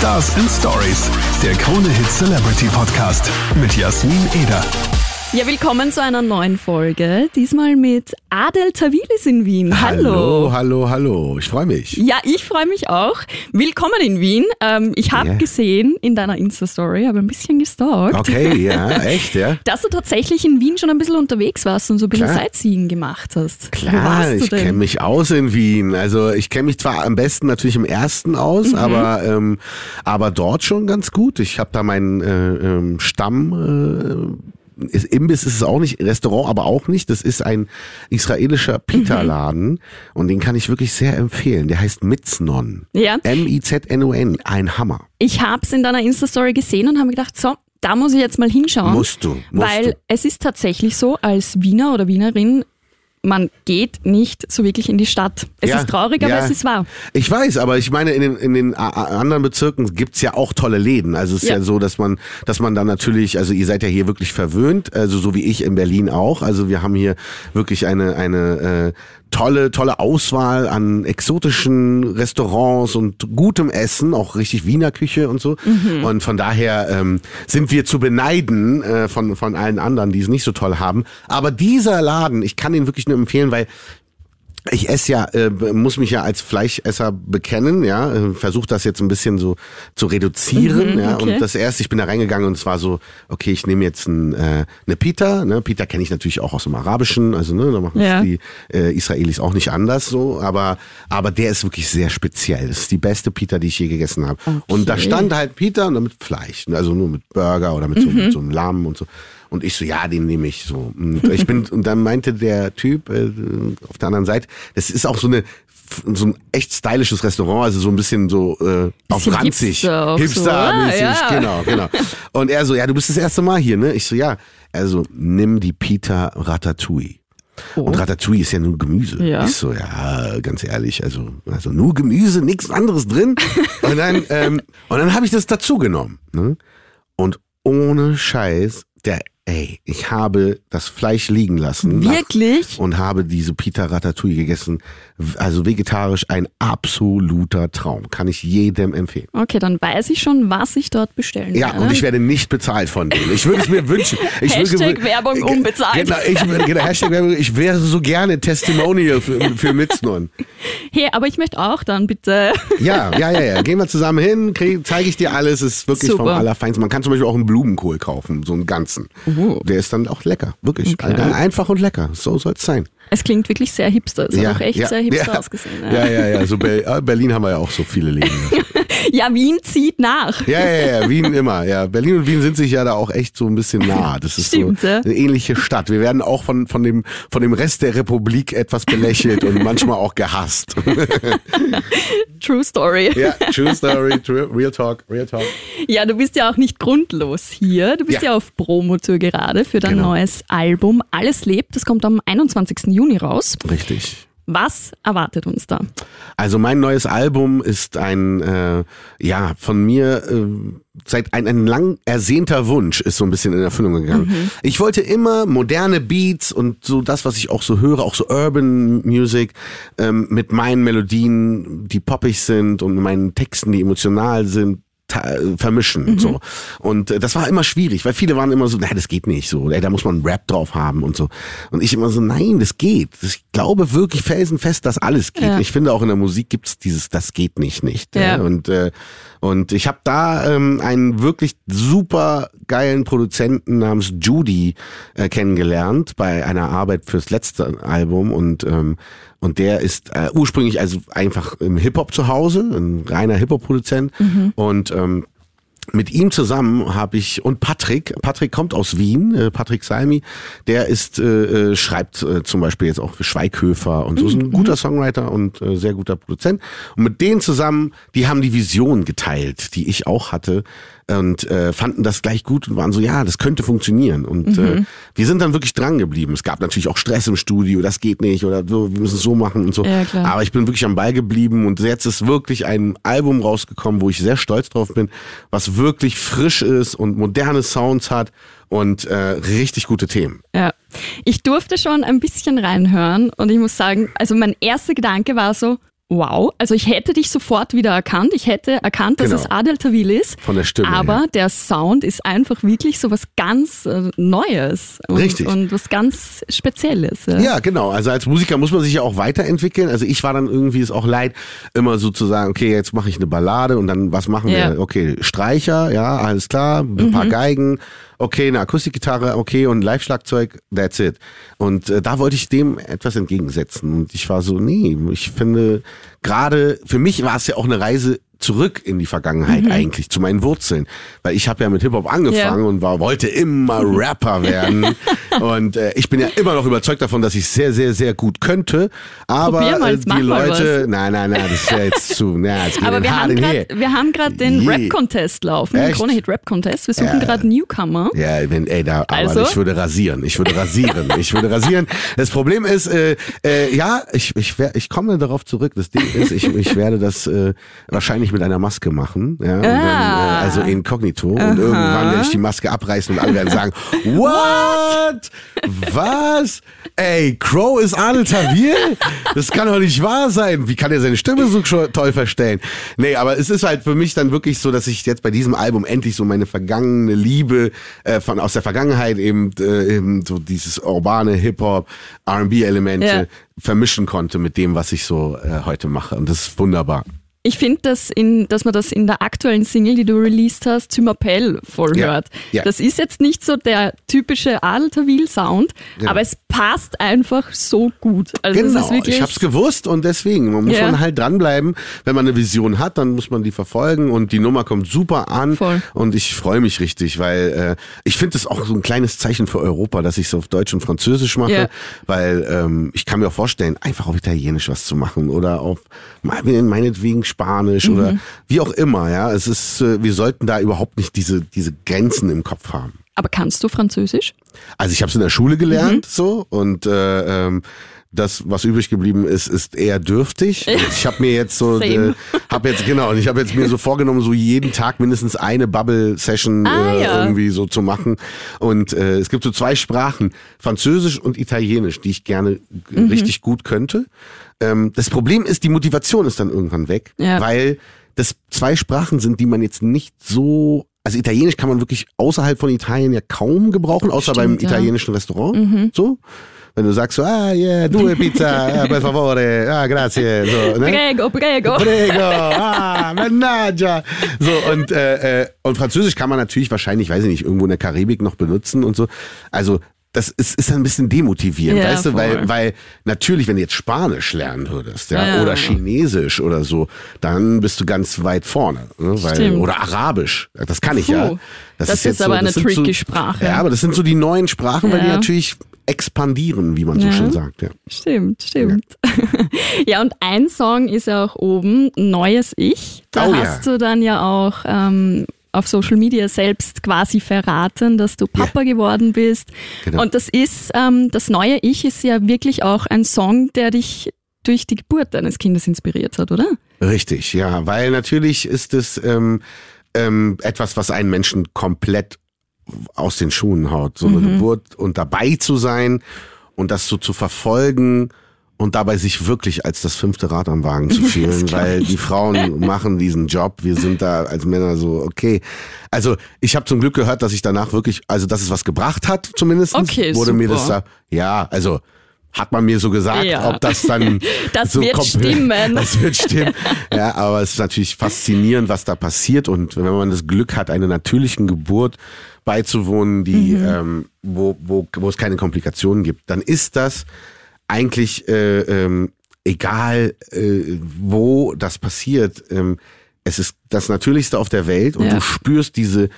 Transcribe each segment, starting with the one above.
Stars and Stories, der Krone Hit Celebrity Podcast mit Jasmin Eder. Ja, willkommen zu einer neuen Folge. Diesmal mit Adel Tavilis in Wien. Hallo, hallo, hallo. Ich freue mich. Ja, ich freue mich auch. Willkommen in Wien. Ähm, ich habe Ja. gesehen in deiner Insta-Story, habe ein bisschen gestalkt, Okay, ja, echt, ja. dass du tatsächlich in Wien schon ein bisschen unterwegs warst und so ein bisschen Klar. Sightseeing gemacht hast. Klar, ich kenne mich aus in Wien. Also ich kenne mich zwar am besten natürlich im ersten aus, aber, ähm, aber dort schon ganz gut. Ich habe da meinen äh, ähm, Stamm. Äh, ist, Imbiss ist es auch nicht, Restaurant aber auch nicht. Das ist ein israelischer Pita-Laden und den kann ich wirklich sehr empfehlen. Der heißt Mitznon. Ja. M-I-Z-N-O-N. Ein Hammer. Ich habe es in deiner Insta-Story gesehen und habe mir gedacht, so, da muss ich jetzt mal hinschauen. Musst du, musst weil du. es ist tatsächlich so, als Wiener oder Wienerin, man geht nicht so wirklich in die Stadt. Es Ja, ist traurig, aber ja. es ist wahr. Ich weiß, aber ich meine, in den, in den anderen Bezirken gibt's ja auch tolle Läden. Also es ist ja. Ja. so, dass man, dass man dann natürlich, also ihr seid ja hier wirklich verwöhnt, also so wie ich in Berlin auch. Also wir haben hier wirklich eine, eine äh, tolle, tolle Auswahl an exotischen Restaurants und gutem Essen, auch richtig Wiener Küche und so. Und von daher ähm, sind wir zu beneiden äh, von, von allen anderen, die es nicht so toll haben. Aber dieser Laden, ich kann ihn wirklich nur empfehlen, weil ich esse ja, äh, muss mich ja als Fleischesser bekennen, ja, äh, versuche das jetzt ein bisschen so zu reduzieren, ja. okay. Und das erste, ich bin da reingegangen und es war so, okay, ich nehme jetzt ein, äh, eine Pita, ne, Pita kenne ich natürlich auch aus dem Arabischen, also ne, da machen Ja. die äh, Israelis auch nicht anders so, aber aber der ist wirklich sehr speziell. Das ist die beste Pita, die ich je gegessen habe. Und da Okay. stand halt Pita und dann mit Fleisch, also nur mit Burger oder mit so, mit so einem Lamm und so. Und ich so, ja, den nehme ich so. Und ich bin, und dann meinte der Typ äh, auf der anderen Seite, das ist auch so eine so ein echt stylisches Restaurant, also so ein bisschen so äh, auf ranzig, Hipster so, Hipster-mäßig, ah, ja. genau, genau. Und er so, ja, du bist das erste Mal hier, ne? Ich so, ja. Also nimm die Pita Ratatouille. Und Ratatouille ist ja nur Gemüse. Oh. Ja. Ich so, ja, ganz ehrlich, also, also nur Gemüse, nichts anderes drin. und dann, ähm, und dann habe ich das dazu genommen. Ne? Und ohne Scheiß, der, ey, ich habe das Fleisch liegen lassen. Wirklich? Und habe diese Pita Ratatouille gegessen. Also vegetarisch ein absoluter Traum. Kann ich jedem empfehlen. Okay, dann weiß ich schon, was ich dort bestellen Ja, werde. und ich werde nicht bezahlt von denen. Ich würde es mir wünschen. Ich würde- Hashtag Werbung unbezahlt. Genau, ich, würde- genau, Hashtag Werbung. Ich wäre so gerne Testimonial für, für Mitznon. Hey, aber ich möchte auch dann bitte. Ja, ja, ja, ja. Gehen wir zusammen hin, zeige ich dir alles. Es ist wirklich vom Super. Allerfeinsten. Man kann zum Beispiel auch einen Blumenkohl kaufen, so einen ganzen. Der ist dann auch lecker. Wirklich. Okay. Einfach und lecker. So soll es sein. Es klingt wirklich sehr hipster. Es hat auch echt sehr hipster ja. ausgesehen. Ja, ja, ja. So Ber ah, Berlin haben wir ja auch so viele Läden. ja, Wien zieht nach. Ja, ja, ja, Wien immer. Ja, Berlin und Wien sind sich ja da auch echt so ein bisschen nah. Das ist Stimmt, so ja. eine ähnliche Stadt. Wir werden auch von, von, dem, von dem Rest der Republik etwas belächelt und manchmal auch gehasst. True Story. ja, true story, true, real talk, real talk. Ja, du bist ja auch nicht grundlos hier. Du bist ja, Ja. auf Promotour gerade für dein Genau. neues Album Alles lebt. Das kommt am 21. Juni raus. Richtig. Was erwartet uns da? Also mein neues Album ist ein, äh, ja, von mir äh, seit ein, ein lang ersehnter Wunsch ist so ein bisschen in Erfüllung gegangen. Ich wollte immer moderne Beats und so das, was ich auch so höre, auch so Urban Music ähm, mit meinen Melodien, die poppig sind und meinen Texten, die emotional sind vermischen so. Und äh, das war immer schwierig weil viele waren immer so nein das geht nicht so. Ey, da muss man Rap drauf haben und so. Und ich immer so nein das geht. Ich glaube wirklich felsenfest dass alles geht. Ja. ich finde auch in der Musik gibt's dieses das geht nicht nicht Ja. und äh, und ich habe da ähm, einen wirklich super geilen Produzenten namens Judy äh, kennengelernt bei einer Arbeit fürs letzte Album. Und ähm, und der ist äh, ursprünglich also einfach im Hip Hop zu Hause, ein reiner Hip Hop Produzent und ähm, mit ihm zusammen habe ich und Patrick, Patrick kommt aus Wien, äh, Patrick Salmi, der ist äh, äh, schreibt äh, zum Beispiel jetzt auch für Schweighöfer und so. Ist ein guter Songwriter und äh, sehr guter Produzent. Und mit denen zusammen, die haben die Vision geteilt, die ich auch hatte und äh, fanden das gleich gut und waren so, ja, das könnte funktionieren. Und äh, wir sind dann wirklich dran geblieben. Es gab natürlich auch Stress im Studio, das geht nicht oder so, wir müssen es so machen und so. Ja. Aber ich bin wirklich am Ball geblieben und jetzt ist wirklich ein Album rausgekommen, wo ich sehr stolz drauf bin, was wirklich frisch ist und moderne Sounds hat und äh, richtig gute Themen. Ja. Ich durfte schon ein bisschen reinhören und ich muss sagen, also mein erster Gedanke war so, wow. Also ich hätte dich sofort wieder erkannt. Ich hätte erkannt, dass Genau. es Adel Tawil ist. Von der Stimme Aber her. der Sound ist einfach wirklich so was ganz äh, Neues. Und, Richtig. Und was ganz Spezielles. Ja. Ja, genau. Also als Musiker muss man sich ja auch weiterentwickeln. Also ich war dann irgendwie es auch leid, immer so zu sagen, okay, jetzt mache ich eine Ballade und dann was machen Ja. wir? Okay, Streicher, ja, alles klar, ein paar Geigen, okay, eine Akustikgitarre, okay und Live-Schlagzeug, that's it. Und äh, da wollte ich dem etwas entgegensetzen und ich war so, nee, ich finde gerade für mich war es ja auch eine Reise zurück in die Vergangenheit eigentlich zu meinen Wurzeln, weil ich habe ja mit Hip Hop angefangen Ja. und war wollte immer Rapper werden und äh, ich bin ja immer noch überzeugt davon, dass ich sehr sehr sehr gut könnte, aber mal, äh, die Leute, nein nein nein, das ist ja jetzt zu, na, geht Aber wir haben grad- wir haben gerade den. Rap-Contest laufen, den Echt? Krone-Hit-Rap-Contest. Wir suchen Ja. gerade Newcomer. Ja, wenn, ey, da, aber Also? ich würde rasieren. Ich würde rasieren. Ich würde rasieren. Das Problem ist, äh, äh, ja, ich, ich, wer- ich komme darauf zurück. Das Ding ist, ich, ich werde das äh, wahrscheinlich mit einer Maske machen. Ja, und dann, äh, Ah. also inkognito. Und irgendwann werde ich die Maske abreißen und alle werden sagen, what? Was? Ey, Crow ist Adel Tawil? Das kann doch nicht wahr sein. Wie kann er seine Stimme so toll verstellen? Nee, aber es ist halt für mich dann wirklich so, dass ich jetzt bei diesem Album endlich so meine vergangene Liebe äh, von aus der Vergangenheit eben, äh, eben so dieses urbane Hip-Hop, R&B-Elemente Ja. vermischen konnte mit dem, was ich so äh, heute mache. Und das ist wunderbar. Ich finde, dass, in- dass man das in der aktuellen Single, die du released hast, Zymapell voll Ja, hört. ja. Das ist jetzt nicht so der typische Adel-Tawil-Sound, Ja. aber es passt einfach so gut. Also es Genau, ich hab's gewusst und deswegen man muss man halt dranbleiben. Wenn man eine Vision hat, dann muss man die verfolgen und die Nummer kommt super an Voll. und ich freue mich richtig, weil äh, ich finde es auch so ein kleines Zeichen für Europa, dass ich es auf Deutsch und Französisch mache, weil ähm, ich kann mir auch vorstellen, einfach auf Italienisch was zu machen oder auf meinetwegen Spanisch Mhm. oder wie auch immer. Ja, es ist, äh, wir sollten da überhaupt nicht diese diese Grenzen im Kopf haben. aber kannst du Französisch? Also ich habe es in der Schule gelernt Mhm. so und äh, ähm, das, was übrig geblieben ist, ist eher dürftig. Ich habe mir jetzt so, äh, habe jetzt genau, ich habe jetzt mir so vorgenommen, so jeden Tag mindestens eine Bubble-Session Ah, äh, ja. irgendwie so zu machen. Und äh, es gibt so zwei Sprachen, Französisch und Italienisch, die ich gerne Mhm. richtig gut könnte. Ähm, das Problem ist, die Motivation ist dann irgendwann weg, Ja. weil das zwei Sprachen sind, die man jetzt nicht so also Italienisch kann man wirklich außerhalb von Italien ja kaum gebrauchen, außer beim Stimmt, ja. italienischen Restaurant. So. Wenn du sagst so, ah, yeah, due pizza, ah, per favore, ah, grazie. So, ne? Prego, prego. Prego, ah, mannaggia. So, und, äh, äh, und Französisch kann man natürlich wahrscheinlich, weiß ich nicht, irgendwo in der Karibik noch benutzen und so. Also, das ist, ist ein bisschen demotivierend, Ja, weißt du, voll. weil, weil natürlich, wenn du jetzt Spanisch lernen würdest, ja, Ja, ja. oder Chinesisch oder so, dann bist du ganz weit vorne, ne? weil, Stimmt. oder Arabisch, das kann ich Puh, ja. das ist jetzt aber eine das sind tricky so, Sprache. Ja, aber das sind so die neuen Sprachen, weil die Ja. natürlich expandieren, wie man so Ja. schön sagt, ja. Stimmt, stimmt. Ja. und ein Song ist ja auch oben, Neues Ich. Da Oh ja. hast du dann ja auch ähm, auf Social Media selbst quasi verraten, dass du Papa geworden bist. Genau. Und das ist, ähm, das neue Ich ist ja wirklich auch ein Song, der dich durch die Geburt deines Kindes inspiriert hat, oder? Richtig, ja, weil natürlich ist es ähm, ähm, etwas, was einen Menschen komplett aus den Schuhen haut. So eine Geburt und dabei zu sein und das so zu verfolgen und dabei sich wirklich als das fünfte Rad am Wagen zu fühlen, weil die Frauen machen diesen Job. Wir sind da als Männer so, okay. Also ich habe zum Glück gehört, dass ich danach wirklich, also dass es was gebracht hat zumindest. Okay, wurde mir das super. da, ja, also hat man mir so gesagt, Ja. ob das dann Das so wird komplett- stimmen. Das wird stimmen. Ja, aber es ist natürlich faszinierend, was da passiert und wenn man das Glück hat, einer natürlichen Geburt beizuwohnen, die Mhm. ähm, wo, wo, wo es keine Komplikationen gibt, dann ist das eigentlich äh, ähm, egal, äh, wo das passiert. Ähm, es ist das Natürlichste auf der Welt und Ja. du spürst diese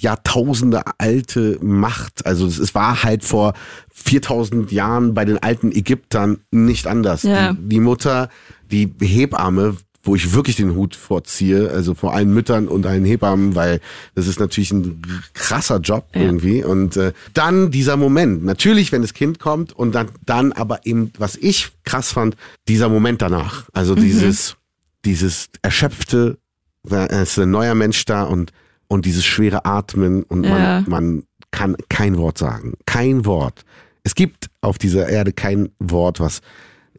Jahrtausende alte Macht. Also es war halt vor 4000 Jahren bei den alten Ägyptern nicht anders. Ja. Die, die Mutter, die Hebamme, wo ich wirklich den Hut vorziehe, also vor allen Müttern und allen Hebammen, weil das ist natürlich ein krasser Job Ja. irgendwie. Und äh, dann dieser Moment, natürlich, wenn das Kind kommt und dann, dann aber eben, was ich krass fand, dieser Moment danach. Also dieses, dieses erschöpfte, da ist ein neuer Mensch da und, und dieses schwere Atmen und Ja. man, man kann kein Wort sagen. Kein Wort. Es gibt auf dieser Erde kein Wort, was,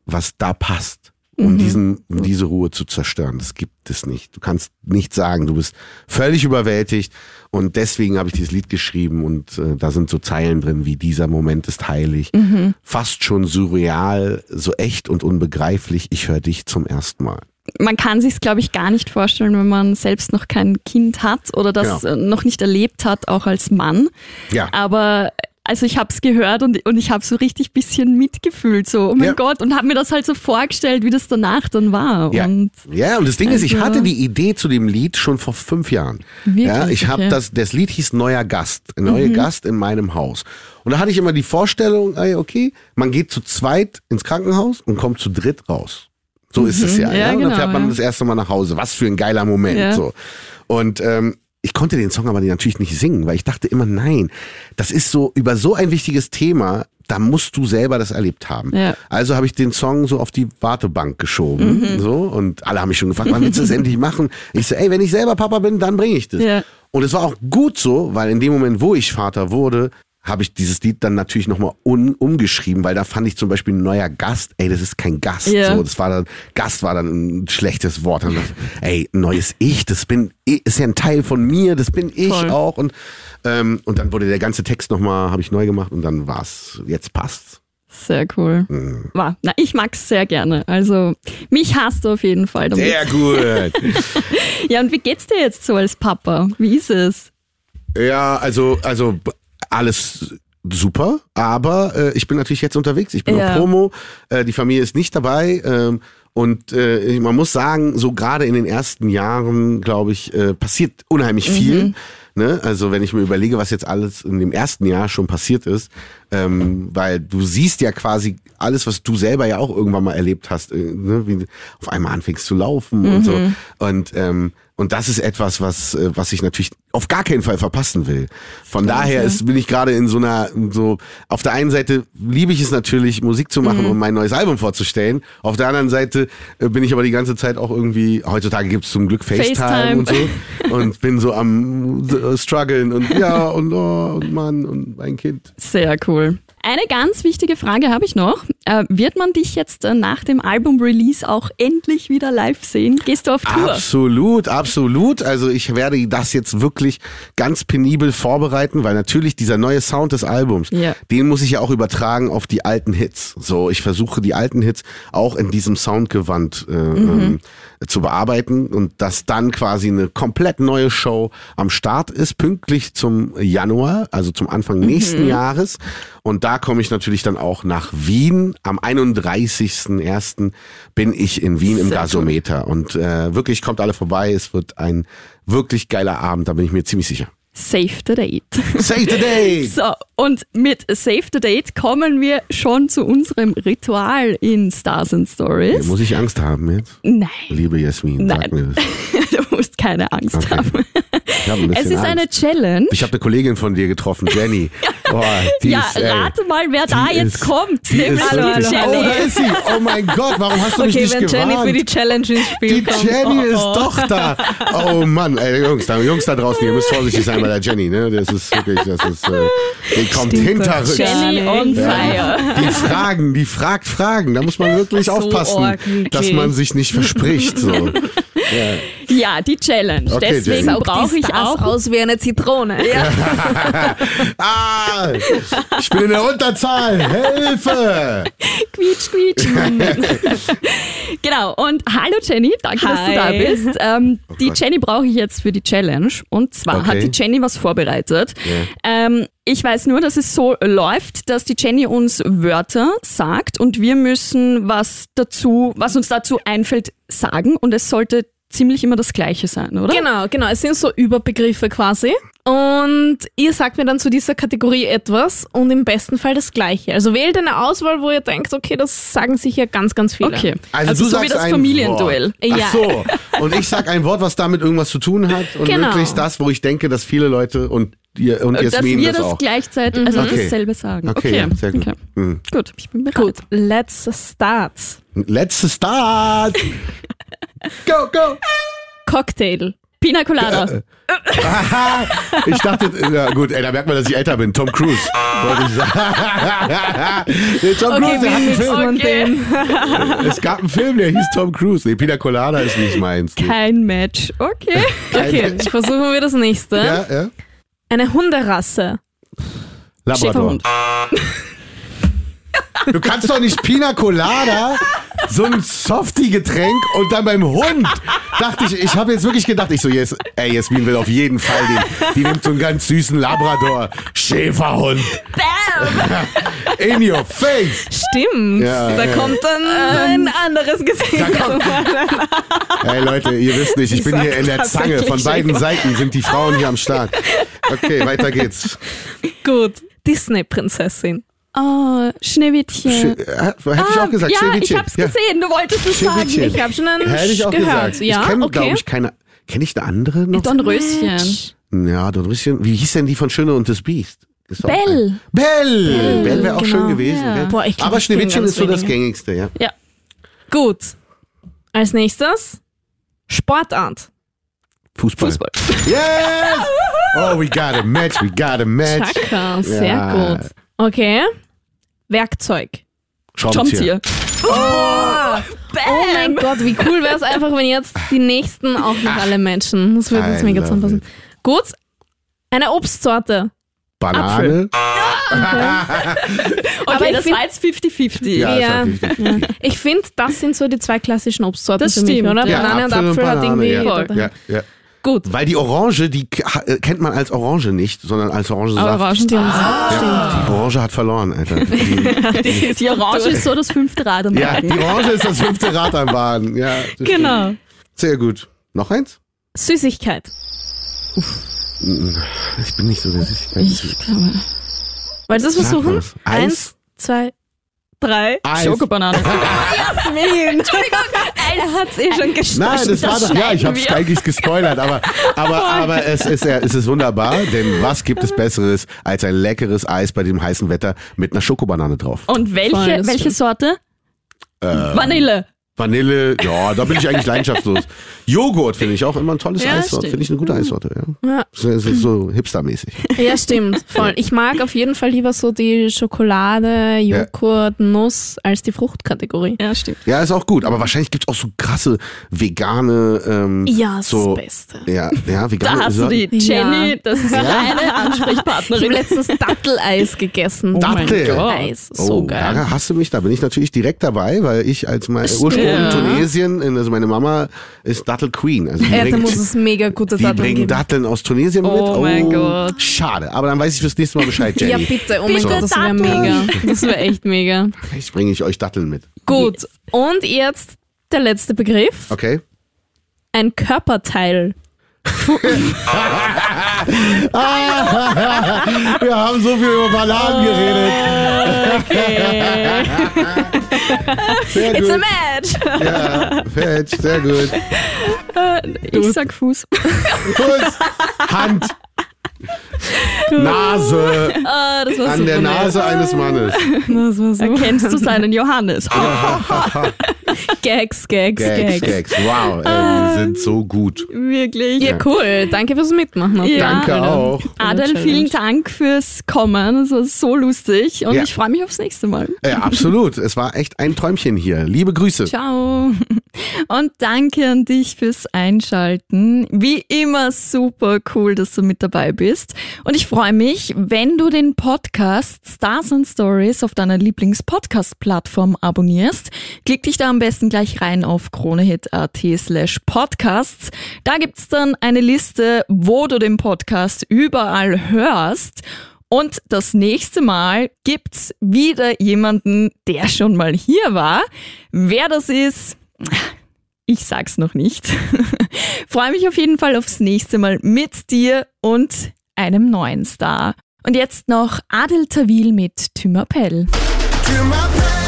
was da passt. Um diesen, um diese Ruhe zu zerstören. Das gibt es nicht. Du kannst nicht sagen, du bist völlig überwältigt und deswegen habe ich dieses Lied geschrieben und äh, da sind so Zeilen drin wie dieser Moment ist heilig, fast schon surreal, so echt und unbegreiflich. Ich höre dich zum ersten Mal. Man kann sich glaube ich, gar nicht vorstellen, wenn man selbst noch kein Kind hat oder das Genau. noch nicht erlebt hat, auch als Mann. Ja. Aber also ich habe es gehört und, und ich habe so richtig bisschen mitgefühlt, so, oh mein Ja. Gott, und habe mir das halt so vorgestellt, wie das danach dann war. Ja. Und ja, und das Ding ist, ich Also- hatte die Idee zu dem Lied schon vor fünf Jahren. Wirklich? Ja, ich habe Okay. Mhm. das, das Lied hieß Neuer Gast, neuer Gast in meinem Haus. Und da hatte ich immer die Vorstellung, ey, okay, man geht zu zweit ins Krankenhaus und kommt zu dritt raus. So ist es ja. Ja, ja? Und dann genau, fährt man ja. das erste Mal nach Hause. Was für ein geiler Moment. So. Und ähm, ich konnte den Song aber natürlich nicht singen, weil ich dachte immer, nein, das ist so über so ein wichtiges Thema, da musst du selber das erlebt haben. Ja. Also habe ich den Song so auf die Wartebank geschoben, Mhm. so und alle haben mich schon gefragt, wann willst du das endlich machen? Ich so, ey, wenn ich selber Papa bin, dann bringe ich das. Ja. Und es war auch gut so, weil in dem Moment, wo ich Vater wurde, habe ich dieses Lied dann natürlich nochmal un umgeschrieben, weil da fand ich zum Beispiel ein neuer Gast, ey, das ist kein Gast. Ja. So, das war dann, Gast war dann ein schlechtes Wort. Dann, ey, neues Ich, das bin ich, ist ja ein Teil von mir, das bin ich Voll. auch. Und, ähm, und dann wurde der ganze Text nochmal, habe ich neu gemacht und dann war's, jetzt passt's. sehr cool. Mhm. War. Na, ich mag's sehr gerne. Also mich hasst du auf jeden Fall damit. Sehr gut. Ja, und wie geht's dir jetzt so als Papa? Wie ist es? Ja, also, also alles super, aber äh, ich bin natürlich jetzt unterwegs. Ich bin Ja. auf Promo, äh, die Familie ist nicht dabei. Ähm, und äh, man muss sagen, so gerade in den ersten Jahren, glaube ich, äh, passiert unheimlich viel. Ne? Also wenn ich mir überlege, was jetzt alles in dem ersten Jahr schon passiert ist, ähm, weil du siehst ja quasi alles, was du selber ja auch irgendwann mal erlebt hast, äh, ne? wie du auf einmal anfängst zu laufen und so. Und ähm, und das ist etwas, was äh, was ich natürlich auf gar keinen Fall verpassen will. Von daher ist, bin ich gerade in so einer so auf der einen Seite liebe ich es natürlich Musik zu machen und mein neues Album vorzustellen. Auf der anderen Seite äh, bin ich aber die ganze Zeit auch irgendwie heutzutage gibt's zum Glück FaceTime, FaceTime. und so und bin so am struggeln und ja und oh und Mann und mein Kind. Sehr cool. Eine ganz wichtige Frage habe ich noch. Äh, wird man dich jetzt äh, nach dem Album-Release auch endlich wieder live sehen? Gehst du auf Tour? Absolut, absolut. Also ich werde das jetzt wirklich ganz penibel vorbereiten, weil natürlich dieser neue Sound des Albums, Ja. den muss ich ja auch übertragen auf die alten Hits. So, ich versuche die alten Hits auch in diesem Soundgewand äh, ähm, zu bearbeiten und dass dann quasi eine komplett neue Show am Start ist, pünktlich zum Januar, also zum Anfang nächsten Jahres. Und da komme ich natürlich dann auch nach Wien. Am 31.01. bin ich in Wien im Gasometer. Und äh, wirklich kommt alle vorbei. Es wird ein wirklich geiler Abend, da bin ich mir ziemlich sicher. Save the Date. Save the day! So, und mit Save the Date kommen wir schon zu unserem Ritual in Stars and Stories. Muss ich Angst haben jetzt? Nein, Liebe Jasmin, sag Nein. mir das. du musst keine Angst Okay. haben. Es ist Angst. eine Challenge. Ich habe eine Kollegin von dir getroffen, Jenny. Boah, die Ja, ist, ey, rate mal, wer da jetzt ist- kommt. Die Nämlich ist die Jenny. oh, da ist sie. Oh mein Gott, warum hast du mich Okay, nicht wenn gewarnt? Jenny für die Challenge ins Spiel Die kommt. Jenny oh, ist oh. doch da. Oh Mann, ey, Jungs, da, Jungs da draußen, ihr müsst vorsichtig sein bei der Jenny, ne? Das ist wirklich, das ist, äh, die kommt Stimmt hinterrücks. Jenny on nicht. fire. Die Fragen, die fragt Fragen. Da muss man wirklich So aufpassen, wirklich. dass man sich nicht verspricht. So. Ja, die Challenge. Okay, Deswegen brauche ich auch aus wie eine Zitrone. Ja. Ah, ich bin in der Unterzahl. Hilfe! Quietsch, quietsch. genau. Und hallo Jenny, danke, dass du da Hi. bist. Ähm, die Gott. Jenny brauche ich jetzt für die Challenge. Und zwar Okay. hat die Jenny was vorbereitet. Ähm, ich weiß nur, dass es so läuft, dass die Jenny uns Wörter sagt und wir müssen was dazu, was uns dazu einfällt, sagen. Und es sollte ziemlich immer das Gleiche sein, oder? Genau, genau. Es sind so Überbegriffe quasi. Und ihr sagt mir dann zu dieser Kategorie etwas und im besten Fall das Gleiche. Also wählt eine Auswahl, wo ihr denkt, okay, das sagen sicher ganz, ganz viele. Okay. Also, Also du so sagst wie das ein Familienduell. Wort. Ja. Ach so. Und ich sag ein Wort, was damit irgendwas zu tun hat und Genau. wirklich das, wo ich denke, dass viele Leute und ihr und Dass Jasmin wir das, das auch. gleichzeitig, also Okay. dasselbe sagen. Okay, Okay, sehr gut. Okay. Mhm. Gut, ich bin bereit. Gut, let's start. Letzte Start. Go, go. Cocktail. Pina Colada. Aha, ich dachte, ja gut, ey, da merkt man, dass ich älter bin. Tom Cruise. Wollte ich sagen. Nee, Tom Cruise, der hat einen Film. den? Es gab einen Film, der hieß Tom Cruise. Nee, Pina Colada ist nicht meins. Nee. Kein Match. Okay. Okay, versuchen wir das nächste. Ja, ja. Eine Hunderasse. Labrador. Schäferhund. Du kannst doch nicht Pina Colada, so ein Softie-Getränk und dann beim Hund. Dachte ich, ich habe jetzt wirklich gedacht, ich so, yes, ey, Jasmin will auf jeden Fall den. Die nimmt so einen ganz süßen Labrador. Schäferhund. In your face. Stimmt. Ja, da ja. kommt dann ein anderes Gesicht. Kommt- Ey Leute, ihr wisst nicht, ich bin hier in der Zange. Von beiden Seiten sind die Frauen hier am Start. Okay, weiter geht's. Gut. Disney-Prinzessin. Oh, Schneewittchen. Sch äh, hätte ich auch gesagt, ja, Schneewittchen. ich hab's Ja. gesehen, du wolltest es sagen. Ich habe schon einen Hätte ich auch gehört. gesagt. Ja, ich kenne, okay. glaube ich, keine. Kenne ich eine andere noch? Dornröschen. Ja, Dornröschen. Wie hieß denn die von Schöne und das Biest? Belle. ein- Belle! Belle wäre auch genau. schön gewesen. Ja. Boah, ich glaub, Aber Schneewittchen ist so das gängigste, ja. Ja. Gut. Als nächstes Sportart. Fußball. Fußball. Yes! Oh, we got a match, we got a match. Chaka, sehr Ja. gut. Okay. Werkzeug. Schraubenzieher. Oh mein Gott, wie cool wäre es einfach, wenn jetzt die nächsten auch noch alle matchen. Das würde uns mega zusammenpassen. Gut. Eine Obstsorte. Banane. Okay, ich das find- war jetzt 50-50. Ja, Ja. Ich finde, das sind so die zwei klassischen Obstsorten Das für mich, stimmt, oder? ja. Banane und Apfel und Apfel hat Banane, irgendwie. ja. Ja, ja. Gut. Weil die Orange, die äh, kennt man als Orange nicht, sondern als Orangensaft. Aber Orangen Stimmt. Ja, die Orange hat verloren, Alter. Die, Die Orange ist so das fünfte Rad am ja, Wagen. die Orange ist das fünfte Rad am Wagen. Ja, das stimmt. Genau. Sehr gut. Noch eins? Süßigkeit. Ich bin nicht so der Süßigkeit. Ich glaube. Wolltest du es versuchen? Eins, Eins. zwei, drei. Eins. Schokobanane. Jasmin. Er hat es eh schon gestartet. Nein, das, war doch, ja, ich habe es eigentlich gespoilert, aber, aber, aber es, ist, es ist wunderbar, denn was gibt es Besseres als ein leckeres Eis bei dem heißen Wetter mit einer Schokobanane drauf? Und welche, welche. Sorte? Ähm, Vanille. Vanille, ja, da bin ich eigentlich leidenschaftslos. Joghurt finde ich auch immer ein tolles Ja, Eissorte, finde ich eine gute Eissorte, ja. Ja. Das ist- so hipstermäßig. Ja, stimmt. Voll. Ich mag auf jeden Fall lieber so die Schokolade, Joghurt, Nuss als die Fruchtkategorie. Ja, stimmt. Ja, ist auch gut, aber wahrscheinlich gibt es auch so krasse vegane, ähm, Ja, das so, ist das Beste. ja, ja, Da vegane hast du die. Jenny, Ja. das ist deine Ich habe Ansprechpartnerin. letztens Datteleis gegessen. Dattel. Gott. Eis. So oh, geil. da hast du mich, da bin ich natürlich direkt dabei, weil ich als mein Stimmt. Ja. Tunesien, also meine Mama ist Dattel Queen. Also die Ja, da bringt, muss es mega gute Datteln bringen geben. Datteln aus Tunesien Oh mit. mein Gott. Schade, aber dann weiß ich fürs nächste Mal Bescheid, Ja, Jenny. bitte. Oh mein Bitte Gott, das wäre mega. Das wäre echt mega. Ich bringe ich euch Datteln mit. Gut. Und jetzt der letzte Begriff. Okay? Ein Körperteil. Wir haben so viel über Bananen geredet. Sehr It's a match. Ja, fetch, sehr gut. Ich sag Fuß. Fuß, Hand, Nase, Ah, das war an super der nett. Nase eines Mannes. Das war so. Erkennst du seinen Johannes? Gags, Gags, Gags, Gags. Gags. Wow, ey, die sind so gut. Wirklich. Ja, cool. Danke fürs Mitmachen. Ja. Danke auch. Adel, vielen Dank fürs Kommen. Es war so lustig und Ja. ich freue mich aufs nächste Mal. Ja, absolut. Es war echt ein Träumchen hier. Liebe Grüße. Ciao. Und danke an dich fürs Einschalten. Wie immer super cool, dass du mit dabei bist. Und ich freue mich, wenn du den Podcast Stars and Stories auf deiner Lieblings-Podcast-Plattform abonnierst. Klick dich da am besten gleich rein auf kronehit.at slash podcasts. Da gibt's dann eine Liste, wo du den Podcast überall hörst. Und das nächste Mal gibt's wieder jemanden, der schon mal hier war. Wer das ist, ich sag's noch nicht. Freue mich auf jeden Fall aufs nächste Mal mit dir und einem neuen Star. Und jetzt noch Adel Tawil mit Tümapel. Ruf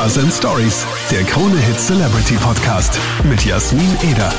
Stars and Stories, der Krone Hit Celebrity Podcast mit Jasmin Eder.